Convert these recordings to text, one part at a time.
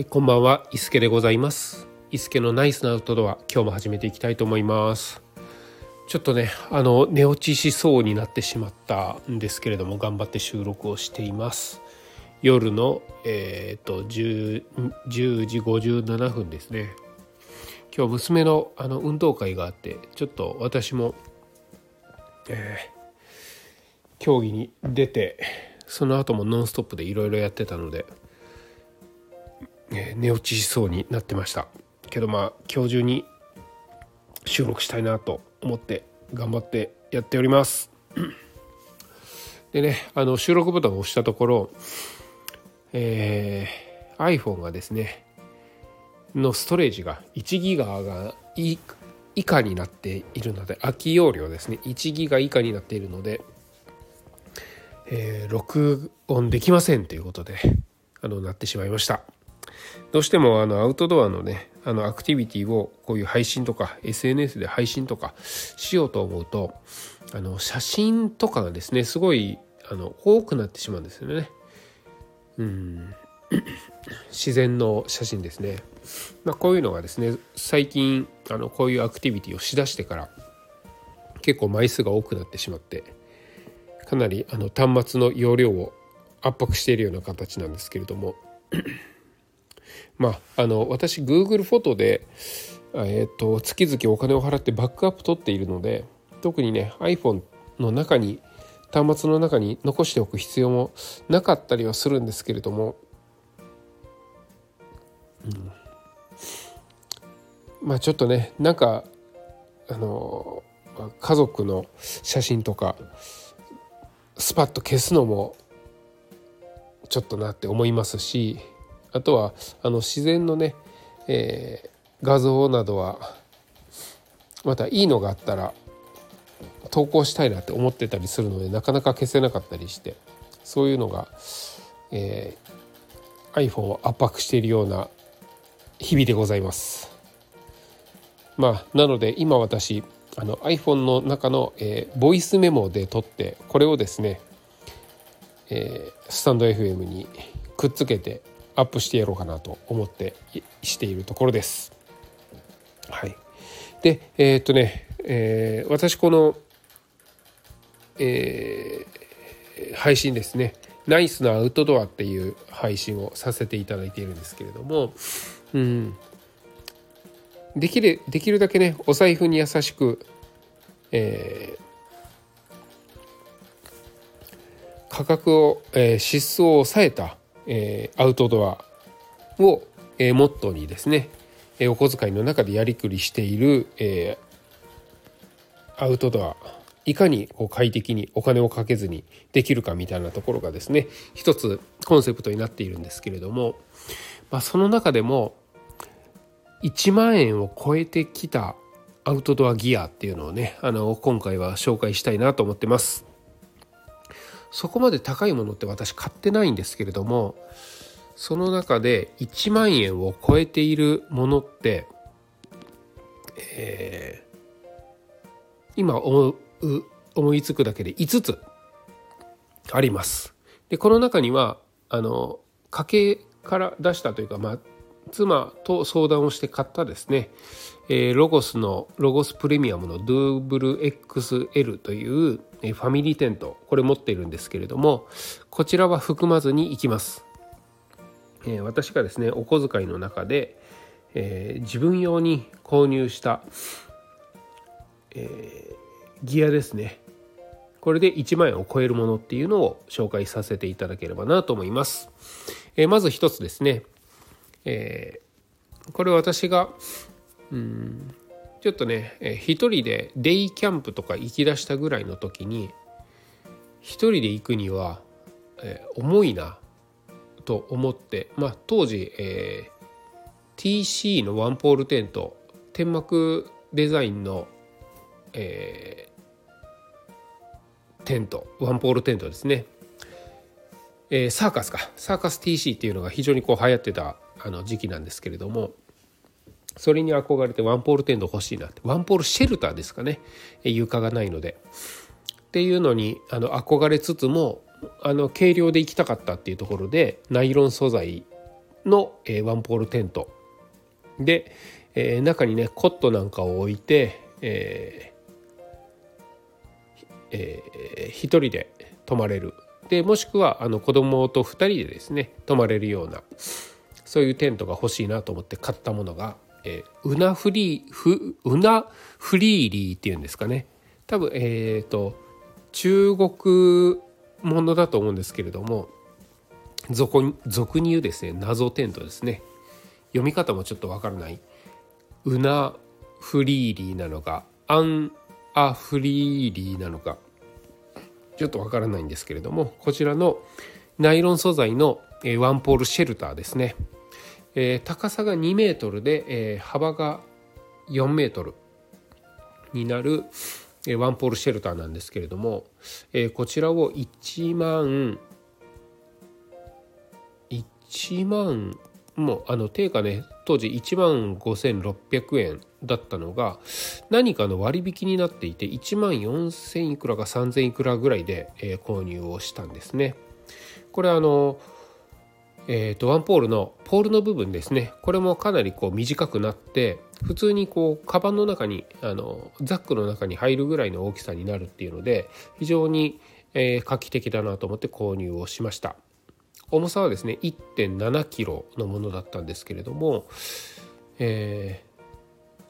はい、こんばんは、伊助でございます。伊助のナイスなアウトドア、今日も始めていきたいと思います。ちょっとね、あの寝落ちしそうになってしまったんですけれども、頑張って収録をしています。夜のえっ、と 10, 10時57分ですね。今日娘のあの運動会があって、ちょっと私も、えー競技に出て、その後もノンストップでいろいろやってたので。え寝落ちしそうになってました。けどまあ今日中に収録したいなと思って頑張ってやっております。でねあの収録ボタンを押したところ、えー iPhone がですねのストレージが1ギガが以下になっているので空き容量ですね1ギガ以下になっているので、えー録音できませんということであのなってしまいました。どうしてもあのアウトドアのねあのアクティビティをこういう配信とか SNS で配信とかしようと思うとあの写真とかがですねすごいあの多くなってしまうんですよね。うん。自然の写真ですね、まあ、こういうのがですね最近あのこういうアクティビティをしだしてから結構枚数が多くなってしまってかなりあの端末の容量を圧迫しているような形なんですけれども。まあ、あの私 Google フォトで、えー、と月々お金を払ってバックアップ取っているので特にね iPhone の中に端末の中に残しておく必要もなかったりはするんですけれども、うん、まあちょっとねなんかあの家族の写真とかスパッと消すのもちょっとなって思いますしあとはあの自然のね、えー画像などはまたいいのがあったら投稿したいなって思ってたりするのでなかなか消せなかったりしてそういうのが、えー iPhone を圧迫しているような日々でございます。まあなので今私あの iPhone の中の、えーボイスメモで撮ってこれをですね、えースタンド FM にくっつけてアップしてやろうかなと思ってしているところです。はい、でえーっとね、えー私この、えー配信ですね「ナイスなアウトドア」っていう配信をさせていただいているんですけれども、うん、できるできるだけねお財布に優しく、えー価格を、えー支出を抑えた、えーアウトドアを、えーモットーにですね、えーお小遣いの中でやりくりしている、えーアウトドアいかにこう快適にお金をかけずにできるかみたいなところがですね一つコンセプトになっているんですけれども、まあ、その中でも1万円を超えてきたアウトドアギアっていうのをねあの今回は紹介したいなと思ってます。そこまで高いものって私買ってないんですけれどもその中で1万円を超えているものって、えー今思う思いつくだけで5つあります。でこの中にはあの家計から出したというか、まあ、妻と相談をして買ったですね、えーロゴスのロゴスプレミアムのドゥーブル XL という、ファミリーテントこれ持っているんですけれどもこちらは含まずにいきます。え私がですねお小遣いの中で、え自分用に購入した、えギアですね。これで1万円を超えるものっていうのを紹介させていただければなと思います、えまず一つですね、えこれ私がうんちょっとね、えー一人でデイキャンプとか行き出したぐらいの時に一人で行くには、えー重いなと思ってまあ当時、えー TC のワンポールテント天幕デザインの、えーテントワンポールテントですね、えーサーカスか。サーカス TC っていうのが非常にこう流行ってたあの時期なんですけれどもそれに憧れてワンポールテント欲しいなって。ワンポールシェルターですかね。床がないので。っていうのにあの憧れつつもあの軽量で行きたかったっていうところでナイロン素材の、え、ワンポールテント。で、えー、中にねコットなんかを置いて、えーえー、1人で泊まれる。でもしくはあの子供と2人でですね泊まれるようなそういうテントが欲しいなと思って買ったものが、えー、ウナフリーフウナフリーリーっていうんですかね。多分えっ、ー、と中国ものだと思うんですけれども俗俗に言うですね謎テントですね。読み方もちょっとわからない。ウナフリーリーなのかアンアフリーリーなのかちょっとわからないんですけれどもこちらのナイロン素材のワンポールシェルターですね、えー、高さが2メートルで、えー、幅が4メートルになるワンポールシェルターなんですけれども、えー、こちらを1万1万もうあの定価ね当時1万5600円だったのが何かの割引になっていて1万4000いくらか3000いくらぐらいで、えー、購入をしたんですね。これあのえーと、ワンポールのポールの部分ですね。これもかなりこう短くなって普通にこうカバンの中にあのザックの中に入るぐらいの大きさになるっていうので非常に、えー、画期的だなと思って購入をしました。重さはですね1 7キロのものだったんですけれども、え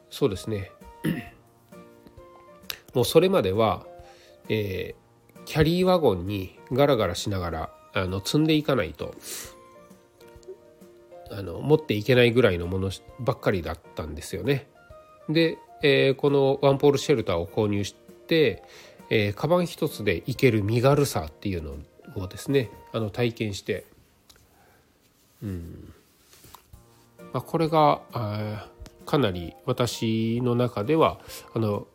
そうですね。もうそれまでは、えー、キャリーワゴンにガラガラしながらあの積んでいかないとあの持っていけないぐらいのものばっかりだったんですよね。で、えー、このワンポールシェルターを購入して、えー、カバン一つでいける身軽さっていうのをですねあの体験して、うんまあ、これがあかなり私の中ではあの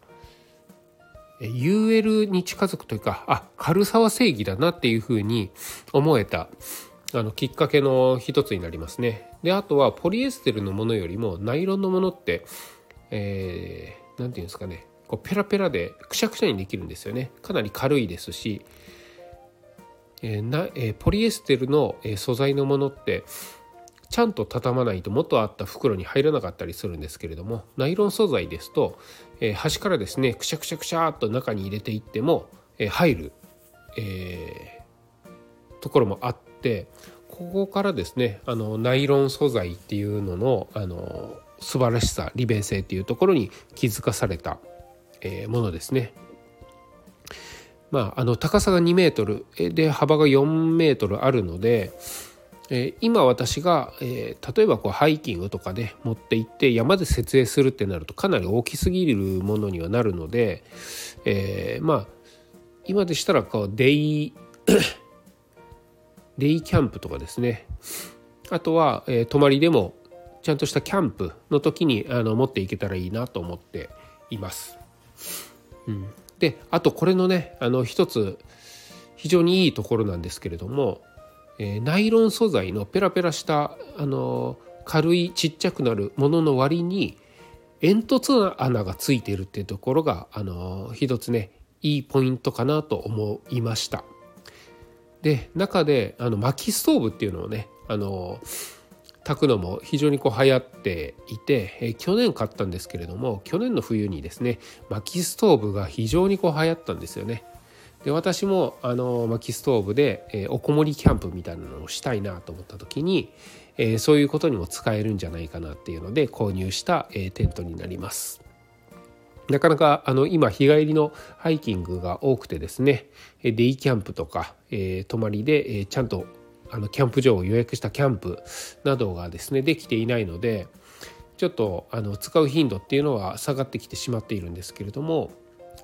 UL に近づくというかあ軽さは正義だなっていうふうに思えたあのきっかけの一つになりますね。であとはポリエステルのものよりもナイロンのものって何、えー、て言うんですかねこうペラペラでくしゃくしゃにできるんですよね。かなり軽いですし、えーなえー、ポリエステルの、え素材のものってちゃんと畳まないと元あった袋に入らなかったりするんですけれどもナイロン素材ですと、え、端からですねくしゃくしゃくしゃっと中に入れていっても、え、入る、え、ところもあってここからですねあのナイロン素材っていうののあの素晴らしさ利便性っていうところに気づかされた、えー、ものですね。まあ、あの高さが2メートルで幅が4メートルあるので、え今私が、え例えばこうハイキングとかで持って行って山で設営するってなるとかなり大きすぎるものにはなるので、えー、まあ今でしたらこうデイデイキャンプとかですねあとは、えー、泊まりでもちゃんとしたキャンプの時にあの持っていけたらいいなと思っています。うん、であとこれのねあの一つ非常にいいところなんですけれどもえー、ナイロン素材のペラペラしたあの軽いちっちゃくなるものの割に煙突穴がついているっていうところがあの一つねいいポイントかなと思いました。で中であの薪ストーブっていうのをねあの炊くのも非常にこう流行っていて、え去年買ったんですけれども去年の冬にですね薪ストーブが非常にこう流行ったんですよね。で私もあの薪ストーブで、えー、おこもりキャンプみたいなのをしたいなと思った時に、えー、そういうことにも使えるんじゃないかなっていうので購入した、えー、テントになります。なかなかあの今日帰りのハイキングが多くてですねデイキャンプとか、えー、泊まりで、えー、ちゃんとあのキャンプ場を予約したキャンプなどがですねできていないのでちょっとあの使う頻度っていうのは下がってきてしまっているんですけれども、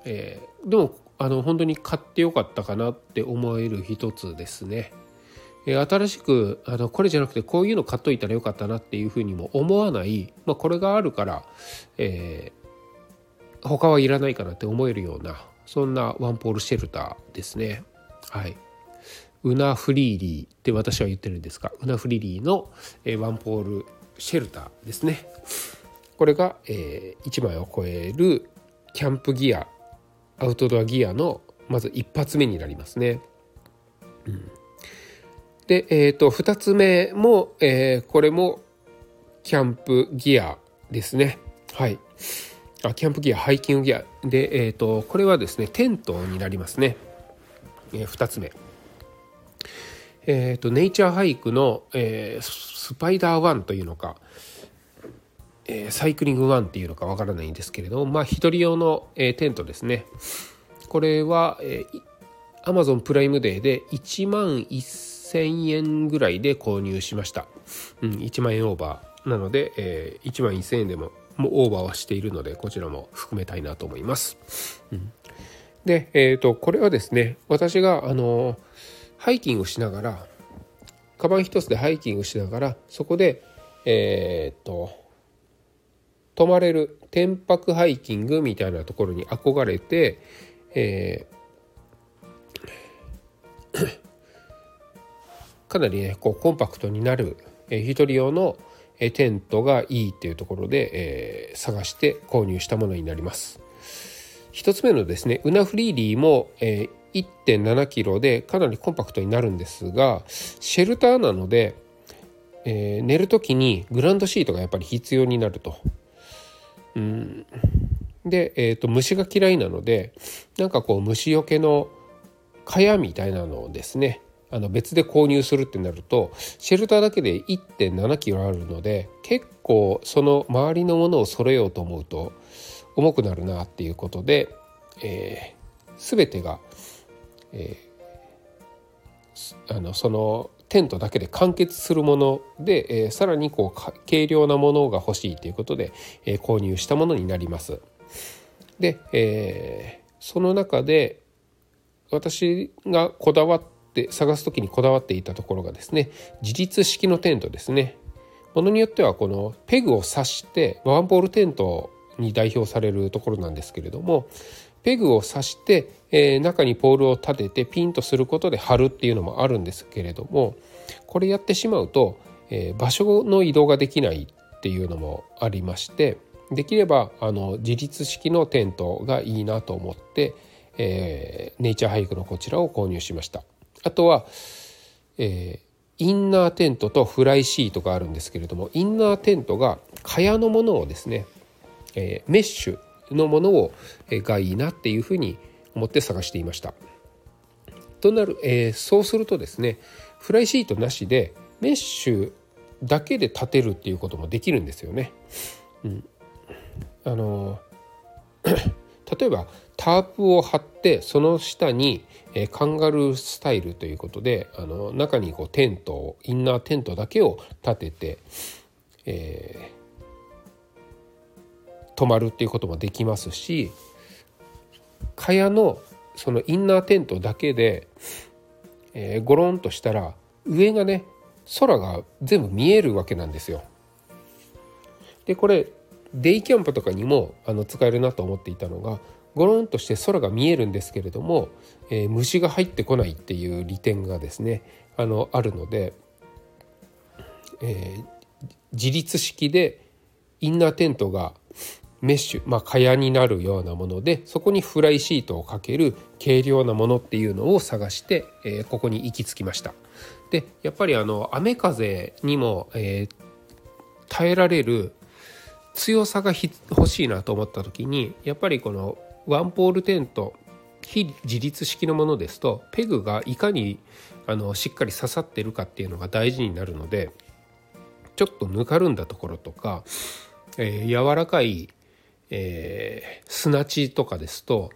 えー、でもあの本当に買ってよかったかなって思える一つですね。新しくあのこれじゃなくてこういうの買っといたらよかったなっていうふうにも思わない、まあ、これがあるから、えー、他はいらないかなって思えるようなそんなワンポールシェルターですね。はい。ウナフリーリーって私は言ってるんですがウナフリーリーの、え、ワンポールシェルターですね。これが、え、1枚を超えるキャンプギアアウトドアギアのまず一発目になりますね。うん、で、えー、と2つ目も、えー、これもキャンプギアですねはいあキャンプギアハイキングギア。で、えーと、これはですねテントになりますね、えー、2つ目。えーと、ネイチャーハイクの、えー、スパイダーワンというのか、えー、サイクリングワンっていうのかわからないんですけれどもまあ一人用の、えー、テントですね。これは、えー、Amazon プライムデーで1万1000円ぐらいで購入しました、うん、1万円オーバー。なので、えー、1万1000円でももオーバーはしているのでこちらも含めたいなと思います、うん、で、えーと、これはですね私があのハイキングしながらカバン一つでハイキングしながらそこでえっ、ー、と泊まれる天泊ハイキングみたいなところに憧れて、えー、かなりねこうコンパクトになる、えー、一人用のえテントがいいっていうところで、えー、探して購入したものになります。一つ目のですねウナフリーリーも、えー、1.7キロでかなりコンパクトになるんですがシェルターなので、えー、寝る時にグランドシートがやっぱり必要になるとうん、で、えーと、虫が嫌いなのでなんかこう虫よけの蚊帳みたいなのをですねあの別で購入するってなるとシェルターだけで1 7キロあるので結構その周りのものを揃えようと思うと重くなるなっていうことで、えー、全てが、えー、あのそのテントだけで完結するもので、えー、さらにこう軽量なものが欲しいということで、えー、購入したものになります。で、えー、その中で私がこだわって探す時にこだわっていたところがですね自立式のテントですね。ものによってはこのペグを刺してワンポールテントに代表されるところなんですけれどもペグを刺して、えー、中にポールを立ててピンとすることで貼るっていうのもあるんですけれどもこれやってしまうと、えー、場所の移動ができないっていうのもありましてできればあの自立式のテントがいいなと思って、えー、ネイチャーハイクのこちらを購入しました。あとは、えー、インナーテントとフライシートがあるんですけれどもインナーテントが蚊帳のものをですね、えー、メッシュのものを、えがいいなっていうふうに思って探していました。となる、えー、そうするとですねフライシートなしでメッシュだけで立てるっていうこともできるんですよね。うん、あの 例えばタープを張ってその下に、え、カンガルースタイルということであの中にこうテントをインナーテントだけを立てて、え泊まるっていうこともできますし蚊帳のそのインナーテントだけで、えー、ゴロンとしたら上がね空が全部見えるわけなんですよ。でこれデイキャンプとかにもあの使えるなと思っていたのがゴロンとして空が見えるんですけれども、えー、虫が入ってこないっていう利点がですねあのあるので、えー、自立式でインナーテントがメッシュ、まあ、蚊帳になるようなものでそこにフライシートをかける軽量なものっていうのを探して、えー、ここに行き着きました。でやっぱりあの雨風にも、えー、耐えられる強さが欲しいなと思った時にやっぱりこのワンポールテント非自立式のものですとペグがいかにあのしっかり刺さってるかっていうのが大事になるのでちょっとぬかるんだところとか、えー、柔らかいえー、砂地とかですと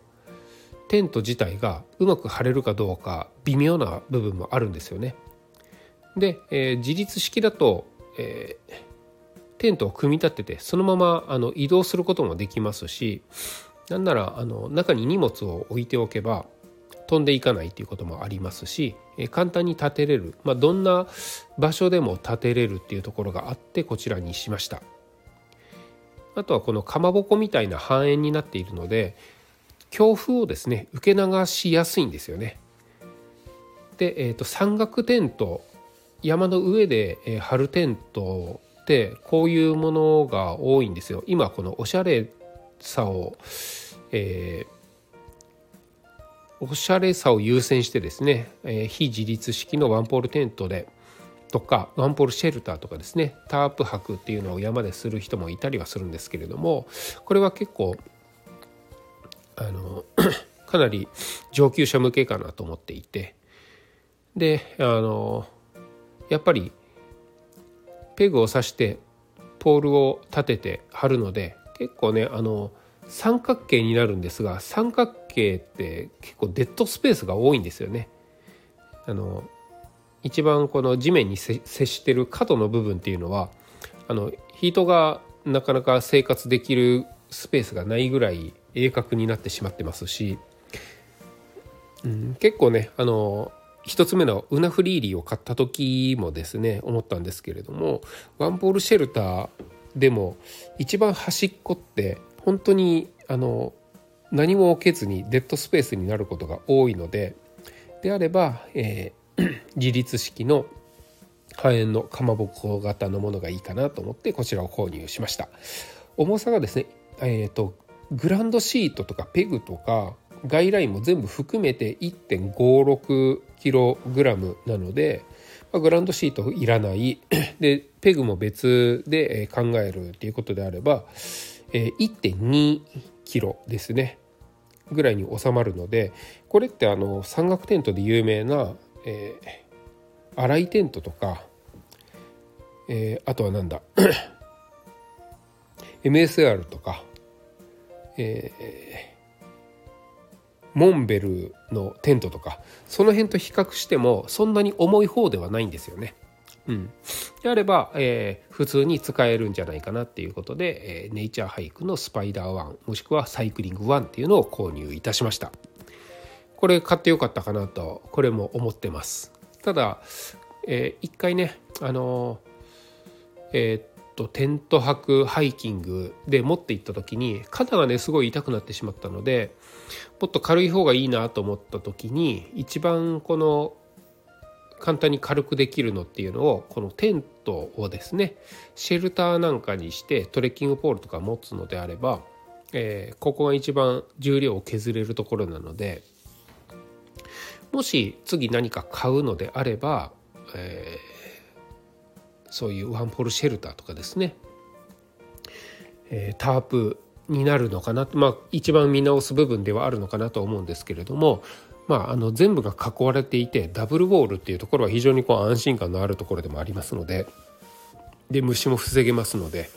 テント自体がうまく張れるかどうか微妙な部分もあるんですよね。で、えー、自立式だと、えー、テントを組み立ててそのままあの移動することもできますしなんならあの中に荷物を置いておけば飛んでいかないということもありますし、え、簡単に立てれる、まあ、どんな場所でも立てれるっていうところがあってこちらにしました。あとはこのかまぼこみたいな半円になっているので強風をですね受け流しやすいんですよね。で、えーと、山岳テント山の上で、えー、張るテントってこういうものが多いんですよ。今このおしゃれさを、えおしゃれさを優先してですね、えー、非自立式のワンポールテントでとかワンポールシェルターとかですねタープ泊っていうのを山でする人もいたりはするんですけれどもこれは結構あの かなり上級者向けかなと思っていてであのやっぱりペグを刺してポールを立てて貼るので結構ねあの三角形になるんですが三角形って結構デッドスペースが多いんですよね。あの一番この地面に接してる角の部分っていうのはあのヒートがなかなか生活できるスペースがないぐらい鋭角になってしまってますし、うん、結構ねあの1つ目のウナフリーリーを買った時もですね思ったんですけれどもワンポールシェルターでも一番端っこって本当にあの何も置けずにデッドスペースになることが多いのでであれば、えー、自立式の半円のかまぼこ型のものがいいかなと思ってこちらを購入しました。重さがですねえ、ー、とグランドシートとかペグとか外ラインも全部含めて 1.56kg なので、まあ、グランドシートいらない。でペグも別で考えるっていうことであれば、え、1.2kg ですねぐらいに収まるのでこれってあの山岳テントで有名な、えー、洗いテントとか、えー、あとはなんだ MSR とか、えーモンベルのテントとかその辺と比較してもそんなに重い方ではないんですよね。うん、であれば、えー、普通に使えるんじゃないかなっていうことで、えー、ネイチャーハイクのスパイダー1もしくはサイクリング1っていうのを購入いたしました。これ買ってよかったかなとこれも思ってます。ただ、えー、一回ねあのえー、とテント泊ハイキングで持って行った時に肩がねすごい痛くなってしまったのでもっと軽い方がいいなと思った時に一番この簡単に軽くできるのっていうのをこのテントをですねシェルターなんかにしてトレッキングポールとか持つのであれば、えー、ここが一番重量を削れるところなのでもし次何か買うのであれば、えーそういうワンポールシェルターとかですね、えー、タープになるのかなまあ一番見直す部分ではあるのかなと思うんですけれども、まあ、あの全部が囲われていてダブルウォールっていうところは非常にこう安心感のあるところでもありますのでで虫も防げますので、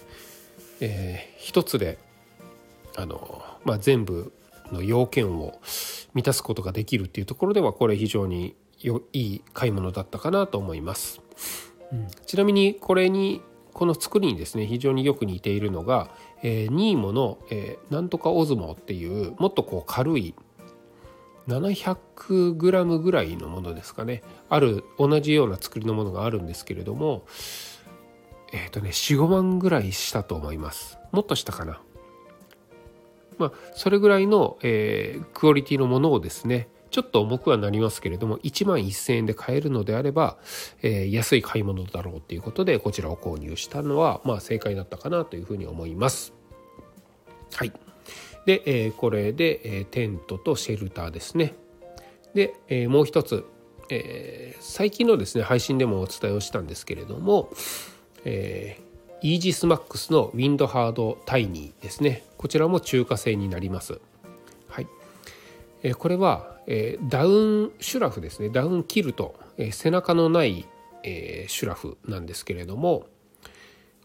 えー、一つであの、まあ、全部の要件を満たすことができるっていうところではこれ非常にいい買い物だったかなと思います。ちなみにこれにこの作りにですね非常によく似ているのが、えー、ニーモの、えー、なんとかオズモっていうもっとこう軽い 700g ぐらいのものですかね。ある同じような作りのものがあるんですけれどもえっ、ー、とね45万ぐらいしたと思います。もっとしたかな。まあそれぐらいの、えー、クオリティのものをですねちょっと重くはなりますけれども1万1000円で買えるのであれば、えー、安い買い物だろうということでこちらを購入したのはまあ正解だったかなというふうに思います。はい。で、えー、これで、えー、テントとシェルターですね。で、えー、もう一つ、えー、最近のですね配信でもお伝えをしたんですけれども、えー、イージスマックスのウィンドハードタイニーですね。こちらも中華製になります。はい、えー、これはえー、ダウンシュラフですね。ダウンキルト、えー、背中のない、えー、シュラフなんですけれども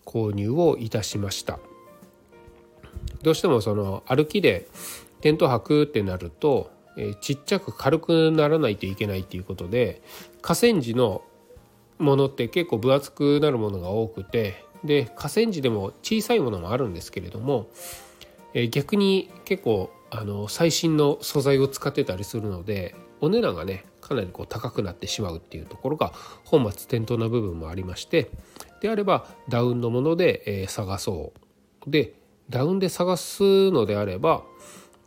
購入をいたしました。どうしてもその歩きでテント泊ってなると、え、ちっちゃく軽くならないといけないっていうことで河川時のものって結構分厚くなるものが多くてで河川時でも小さいものもあるんですけれども、え、逆に結構あの最新の素材を使ってたりするのでお値段がねかなりこう高くなってしまうっていうところが本末転倒な部分もありましてであればダウンのもので、え探そう。でダウンで探すのであれば、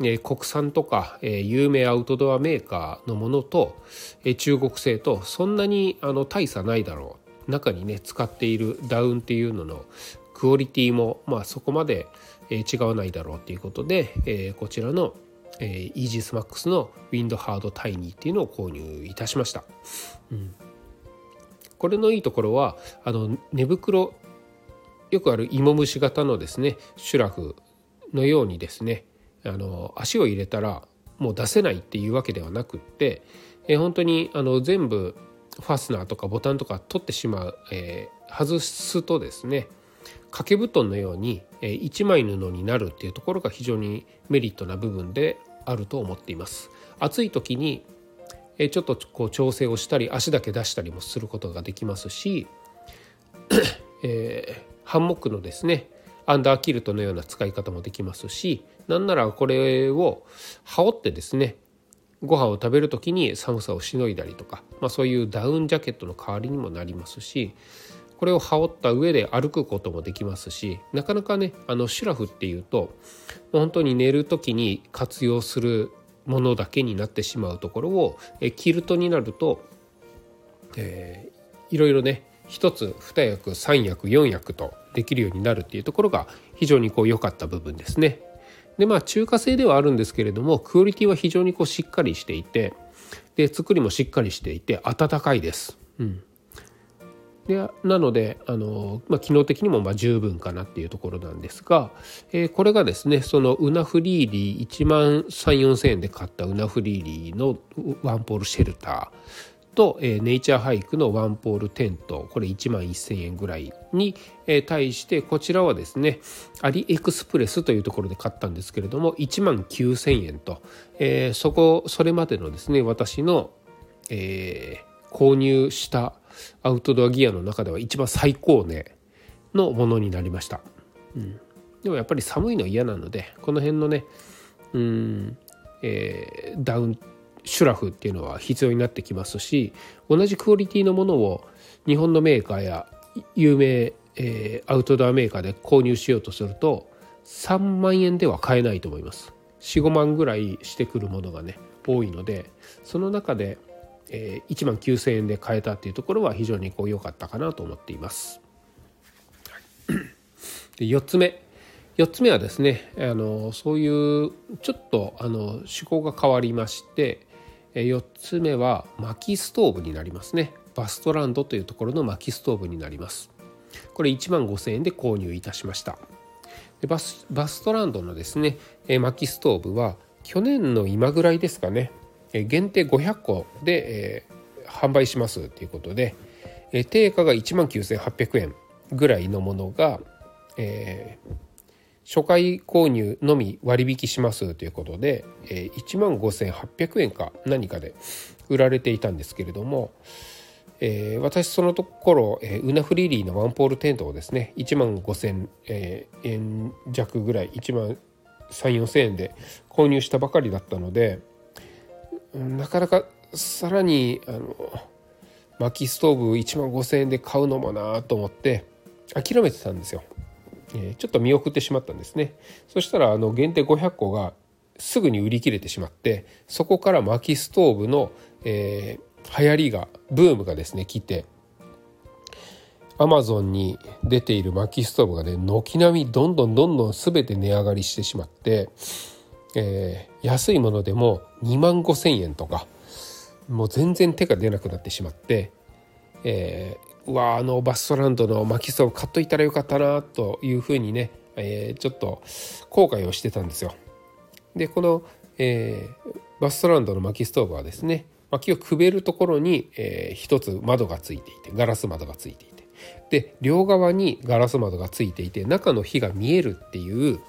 え国産とか、え有名アウトドアメーカーのものと、え中国製とそんなにあの大差ないだろう。中にね使っているダウンっていうののクオリティもまあそこまでえ違わないだろうということで、えこちらのえー、イージスマックスのウィンドハードタイニーっていうのを購入いたしました、うん、これのいいところはあの寝袋よくある芋虫型のですねシュラフのようにですねあの足を入れたらもう出せないっていうわけではなくって、えー、本当にあの全部ファスナーとかボタンとか取ってしまう、えー、外すとですね掛け布団のように1枚布になるっていうところが非常にメリットな部分であると思っています。暑い時にちょっとこう調整をしたり足だけ出したりもすることができますし、えー、ハンモックのですねアンダーキルトのような使い方もできますしなんならこれを羽織ってですねご飯を食べる時に寒さをしのいだりとか、まあ、そういうダウンジャケットの代わりにもなりますしこれを羽織った上で歩くこともできますしなかなかねあのシュラフっていうと本当に寝る時に活用するものだけになってしまうところをえキルトになると、えー、いろいろね1つ2役3役4役とできるようになるっていうところが非常にこう良かった部分ですね。でまあ中華製ではあるんですけれどもクオリティは非常にこうしっかりしていてで作りもしっかりしていて温かいです。うん、でなのであの、まあ、機能的にもまあ十分かなっていうところなんですが、えー、これがですねそのウナフリーリー1万3,4,000円で買ったウナフリーリーのワンポールシェルターと、ネイチャーハイクのワンポールテントこれ1万1,000円ぐらいに、対してこちらはですねアリエクスプレスというところで買ったんですけれども1万9,000円と、えー、そこそれまでのですね私の、えー、購入したアウトドアギアの中では一番最高値のものになりました、うん、でもやっぱり寒いの嫌なのでこの辺のねうん、えー、ダウンシュラフっていうのは必要になってきますし同じクオリティのものを日本のメーカーや有名、えー、アウトドアメーカーで購入しようとすると3万円では買えないと思います45万ぐらいしてくるものがね多いのでその中でえー、1万9,000円で買えたっていうところは非常にこう良かったかなと思っています。で4つ目4つ目はですねあのそういうちょっとあの趣向が変わりまして4つ目は薪ストーブになりますね。バストランドというところの薪ストーブになります。これ1万5,000円で購入いたしました。バスバストランドのですね薪ストーブは去年の今ぐらいですかね。限定500個で、えー、販売しますということで、えー、定価が1万9800円ぐらいのものが、えー、初回購入のみ割引しますということで、えー、1万5800円か何かで売られていたんですけれども、えー、私そのところ、えー、ウナフリリーのワンポールテントをですね1万5000、えー、円弱ぐらい1万3 4 0 0 0円で購入したばかりだったのでなかなかさらにあの薪ストーブ1万5,000円で買うのもなと思って諦めてたんですよ、え、ちょっと見送ってしまったんですね。そしたらあの限定500個がすぐに売り切れてしまってそこから薪ストーブの、えー、流行りがブームがですね来てアマゾンに出ている薪ストーブがね軒並みどんどんどんどん全て値上がりしてしまってえー、安いものでも2万5,000円とかもう全然手が出なくなってしまって、え、うわあのバストランドの巻きストーブ買っといたらよかったなというふうにね、えー、ちょっと後悔をしてたんですよ。でこの、えー、バストランドの薪ストーブはですね薪をくべるところに、えー、つ窓がついていてガラス窓がついていてで両側にガラス窓がついていて中の火が見えるっていう、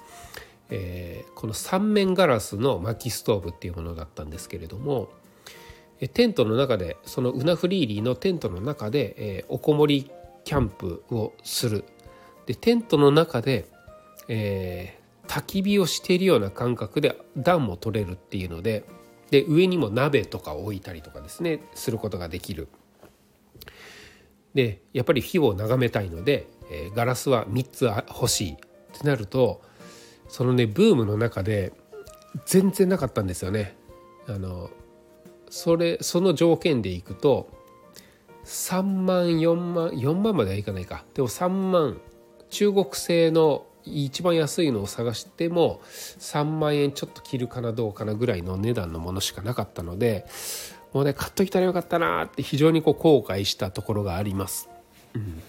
えー、この三面ガラスの薪ストーブっていうものだったんですけれどもテントの中でそのウナフリーリーのテントの中で、え、おこもりキャンプをするでテントの中で、えー、焚き火をしているような感覚で暖も取れるっていうのでで上にも鍋とかを置いたりとかですねすることができる。でやっぱり火を眺めたいので、えー、ガラスは3つ欲しいってなるとそのねブームの中で全然なかったんですよね。あのそれその条件でいくと3万4万4万まではいかないかでも3万中国製の一番安いのを探しても3万円ちょっと切るかなどうかなぐらいの値段のものしかなかったのでもうね買っときたらよかったなって非常にこう後悔したところがあります。うん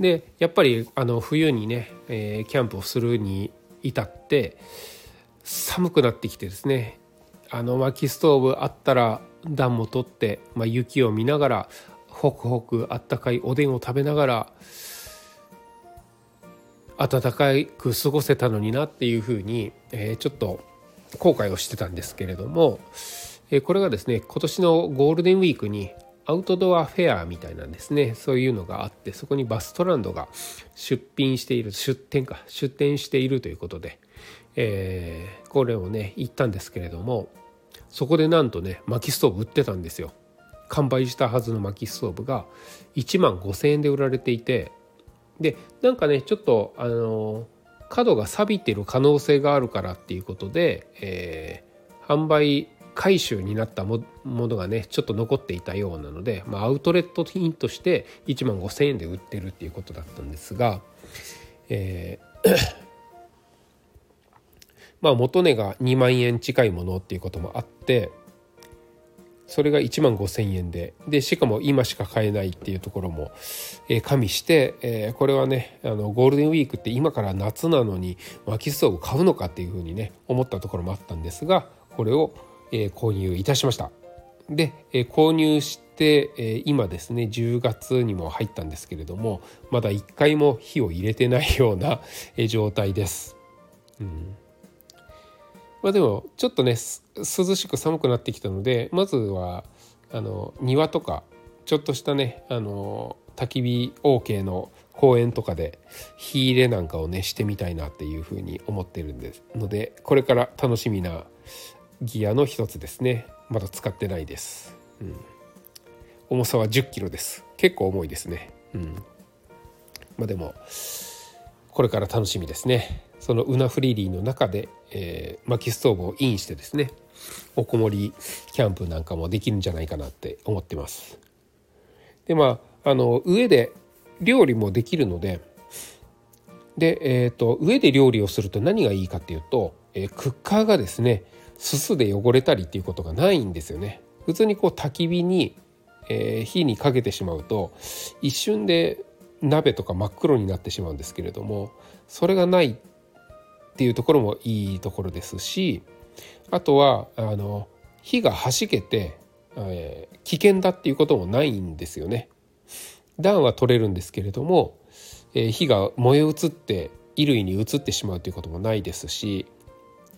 でやっぱりあの冬にね、えー、キャンプをするに至って寒くなってきてですねあの薪ストーブあったら暖も取って、まあ、雪を見ながらホクホクあったかいおでんを食べながら暖かく過ごせたのになっていうふうに、えー、ちょっと後悔をしてたんですけれども、えー、これがですね今年のゴールデンウィークにアウトドアフェアみたいなんですね。そういうのがあってそこにバストランドが出品している出店か出店しているということで、えー、これをね行ったんですけれどもそこでなんとね薪ストーブ売ってたんですよ。完売したはずの薪ストーブが1万5,000円で売られていてでなんかねちょっとあの角が錆びてる可能性があるからっていうことで、えー、販売回収になったものがねちょっと残っていたようなので、まあ、アウトレット品として1万5,000円で売ってるっていうことだったんですが、えーまあ元値が2万円近いものっていうこともあってそれが1万5,000円ででしかも今しか買えないっていうところも、えー、加味して、えー、これはねあのゴールデンウィークって今から夏なのに薪ストーブ買うのかっていうふうにね思ったところもあったんですがこれを、えー、購入いたしました。で、えー、購入して、えー、今ですね10月にも入ったんですけれどもまだ1回も火を入れてないような、えー、状態です。うんまあ、でもちょっとね涼しく寒くなってきたのでまずはあの庭とかちょっとしたねあの焚き火 OK の公園とかで火入れなんかをねしてみたいなっていうふうに思ってるんですのでこれから楽しみなギアの一つですね。まだ使ってないです、うん、重さは1 0キロです。結構重いですね。うん。まあでもこれから楽しみですね。そのウナフリーリーの中で、えー、薪ストーブをインしてですねおこもりキャンプなんかもできるんじゃないかなって思ってます。でまああの上で料理もできるのでで、えーと、上で料理をすると何がいいかっていうと、えー、クッカーがですねすすで汚れたりっていうことがないんですよね。普通にこう焚き火に、えー、火にかけてしまうと一瞬で鍋とか真っ黒になってしまうんですけれどもそれがないっていうところもいいところですしあとはあの火がはしけて、えー、危険だっていうこともないんですよね。暖は取れるんですけれども、えー、火が燃え移って衣類に移ってしまうということもないですし、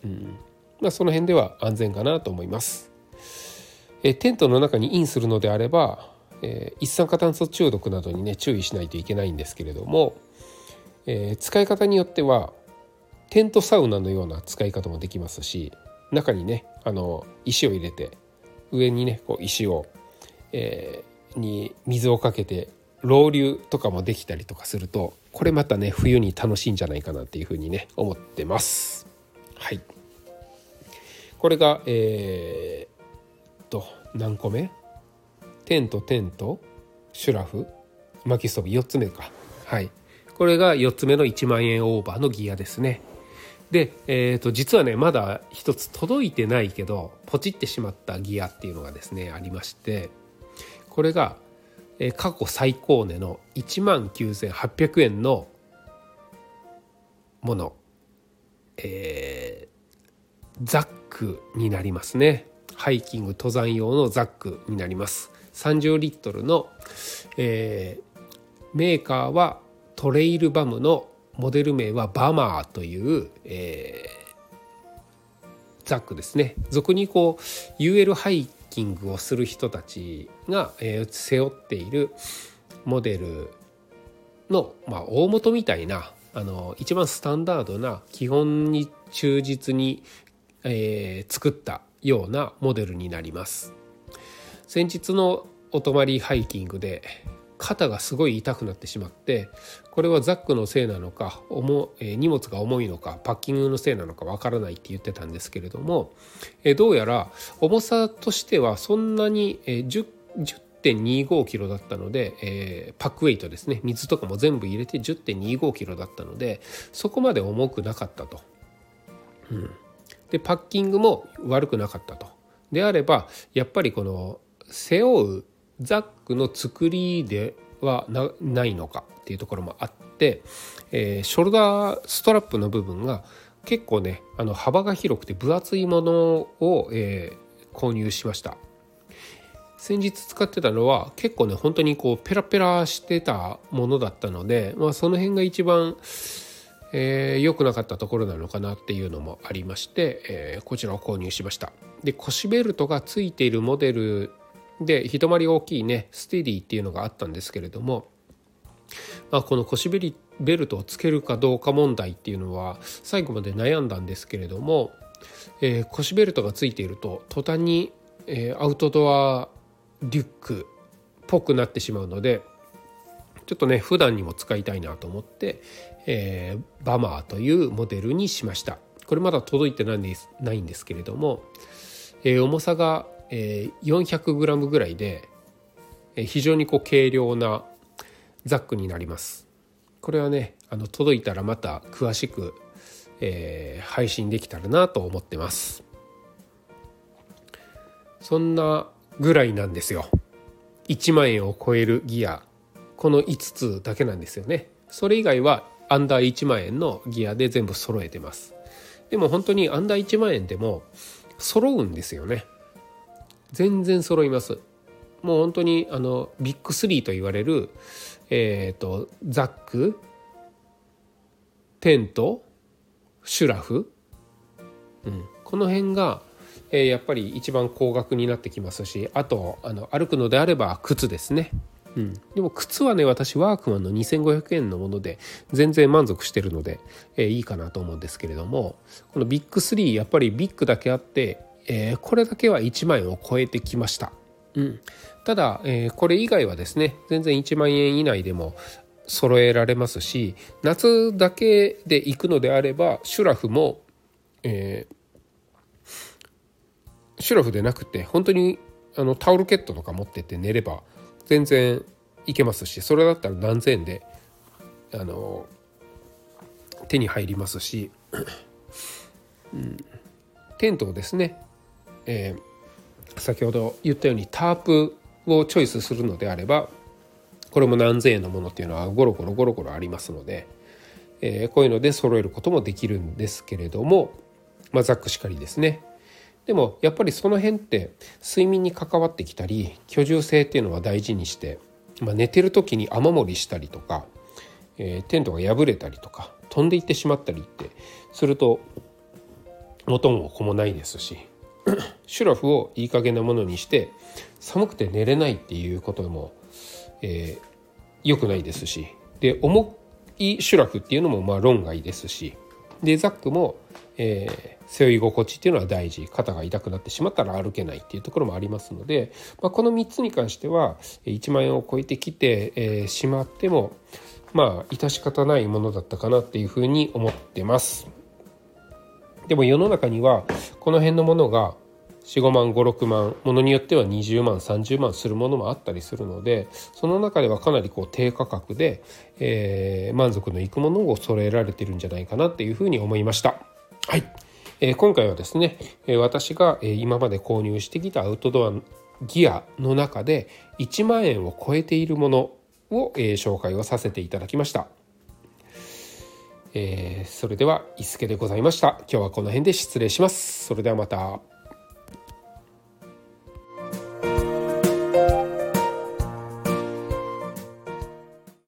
うんまあ、その辺では安全かなと思います。えー、テントの中にインするのであれば、えー、一酸化炭素中毒などにね注意しないといけないんですけれども、えー、使い方によってはテントサウナのような使い方もできますし中にねあの石を入れて上にねこう石を、えー、に水をかけてロウリュとかもできたりとかするとこれまたね冬に楽しいんじゃないかなっていうふうにね思ってます。はい。これがえー、っと何個目？テントテントシュラフ薪ストーブ4つ目か。はい。これが4つ目の1万円オーバーのギアですね。で、えー、と実はねまだ一つ届いてないけどポチってしまったギアっていうのがですねありましてこれが、えー、過去最高値の1万9800円のもの、えー、ザックになりますね。ハイキング登山用のザックになります。30リットルの、えー、メーカーはトレイルバムのモデル名はバマーという、えー、ザックですね俗にこう UL ハイキングをする人たちが、えー、背負っているモデルの、まあ、大元みたいなあの一番スタンダードな基本に忠実に、えー、作ったようなモデルになります。先日のお泊まりハイキングで肩がすごい痛くなってしまってこれはザックのせいなのか重、え荷物が重いのかパッキングのせいなのかわからないって言ってたんですけれども、えどうやら重さとしてはそんなに、え 10, 10 10.25キロだったので、えー、パックウェイトですね水とかも全部入れて10.25キロだったのでそこまで重くなかったと。うん、でパッキングも悪くなかったと。であればやっぱりこの背負うザックの作りではないのかっていうところもあって、えー、ショルダーストラップの部分が結構ねあの幅が広くて分厚いものを、えー、購入しました。先日使ってたのは結構ね本当にこうペラペラしてたものだったので、まあ、その辺が一番良、えー、くなかったところなのかなっていうのもありまして、えー、こちらを購入しました。で腰ベルトがついているモデルで一回り大きいねステディっていうのがあったんですけれども、まあ、この腰ベルトをつけるかどうか問題っていうのは最後まで悩んだんですけれども、えー、腰ベルトがついていると途端に、えー、アウトドアリュックっぽくなってしまうのでちょっとね普段にも使いたいなと思って、えー、バマーというモデルにしました。これまだ届いてないんですないんですけれども、えー、重さがえ、400g ぐらいで、え、非常にこう軽量なザックになります。これはねあの届いたらまた詳しく、えー、配信できたらなと思ってます。そんなぐらいなんですよ。1万円を超えるギア。この5つだけなんですよね。それ以外はアンダー1万円のギアで全部揃えてます。でも本当にアンダー1万円でも揃うんですよね。全然揃いますもう本当にあのビッグ3と言われる、えーと、ザックテントシュラフ、うん、この辺が、えー、やっぱり一番高額になってきますしあとあの歩くのであれば靴ですね。うん、でも靴はね私ワークマンの2500円のもので全然満足してるので、えー、いいかなと思うんですけれどもこのビッグ3やっぱりビッグだけあってえー、これだけは1万円を超えてきました。うん、ただ、えー、これ以外はですね全然1万円以内でも揃えられますし夏だけで行くのであればシュラフも、えー、シュラフでなくて本当にあのタオルケットとか持ってって寝れば全然いけますしそれだったら何千円であの手に入りますし、うん、テントをですねえー、先ほど言ったようにタープをチョイスするのであればこれも何千円のものっていうのはゴロゴロゴロゴロありますので、えー、こういうので揃えることもできるんですけれども、まあ、ざっくしかりですね。でもやっぱりその辺って睡眠に関わってきたり居住性っていうのは大事にして、まあ、寝てる時に雨漏りしたりとか、えー、テントが破れたりとか飛んでいってしまったりってすると元も子もないですし シュラフをいい加減なものにして寒くて寝れないっていうことも、えー、良くないですし。で重いシュラフっていうのもまあ論外ですし。でザックも、えー、背負い心地っていうのは大事。肩が痛くなってしまったら歩けないっていうところもありますので、まあ、この3つに関しては1万円を超えてきて、えー、しまってもまあ致し方ないものだったかなっていうふうに思ってます。でも世の中にはこの辺のものが45万56万ものによっては20万30万するものもあったりするのでその中ではかなりこう低価格で、えー、満足のいくものを揃えられてるんじゃないかなっていうふうに思いました。はい、え、今回はですね、え、私が今まで購入してきたアウトドアギアの中で1万円を超えているものを、え、紹介をさせていただきました。えー、それでは伊助でございました。今日はこの辺で失礼します。それではまた。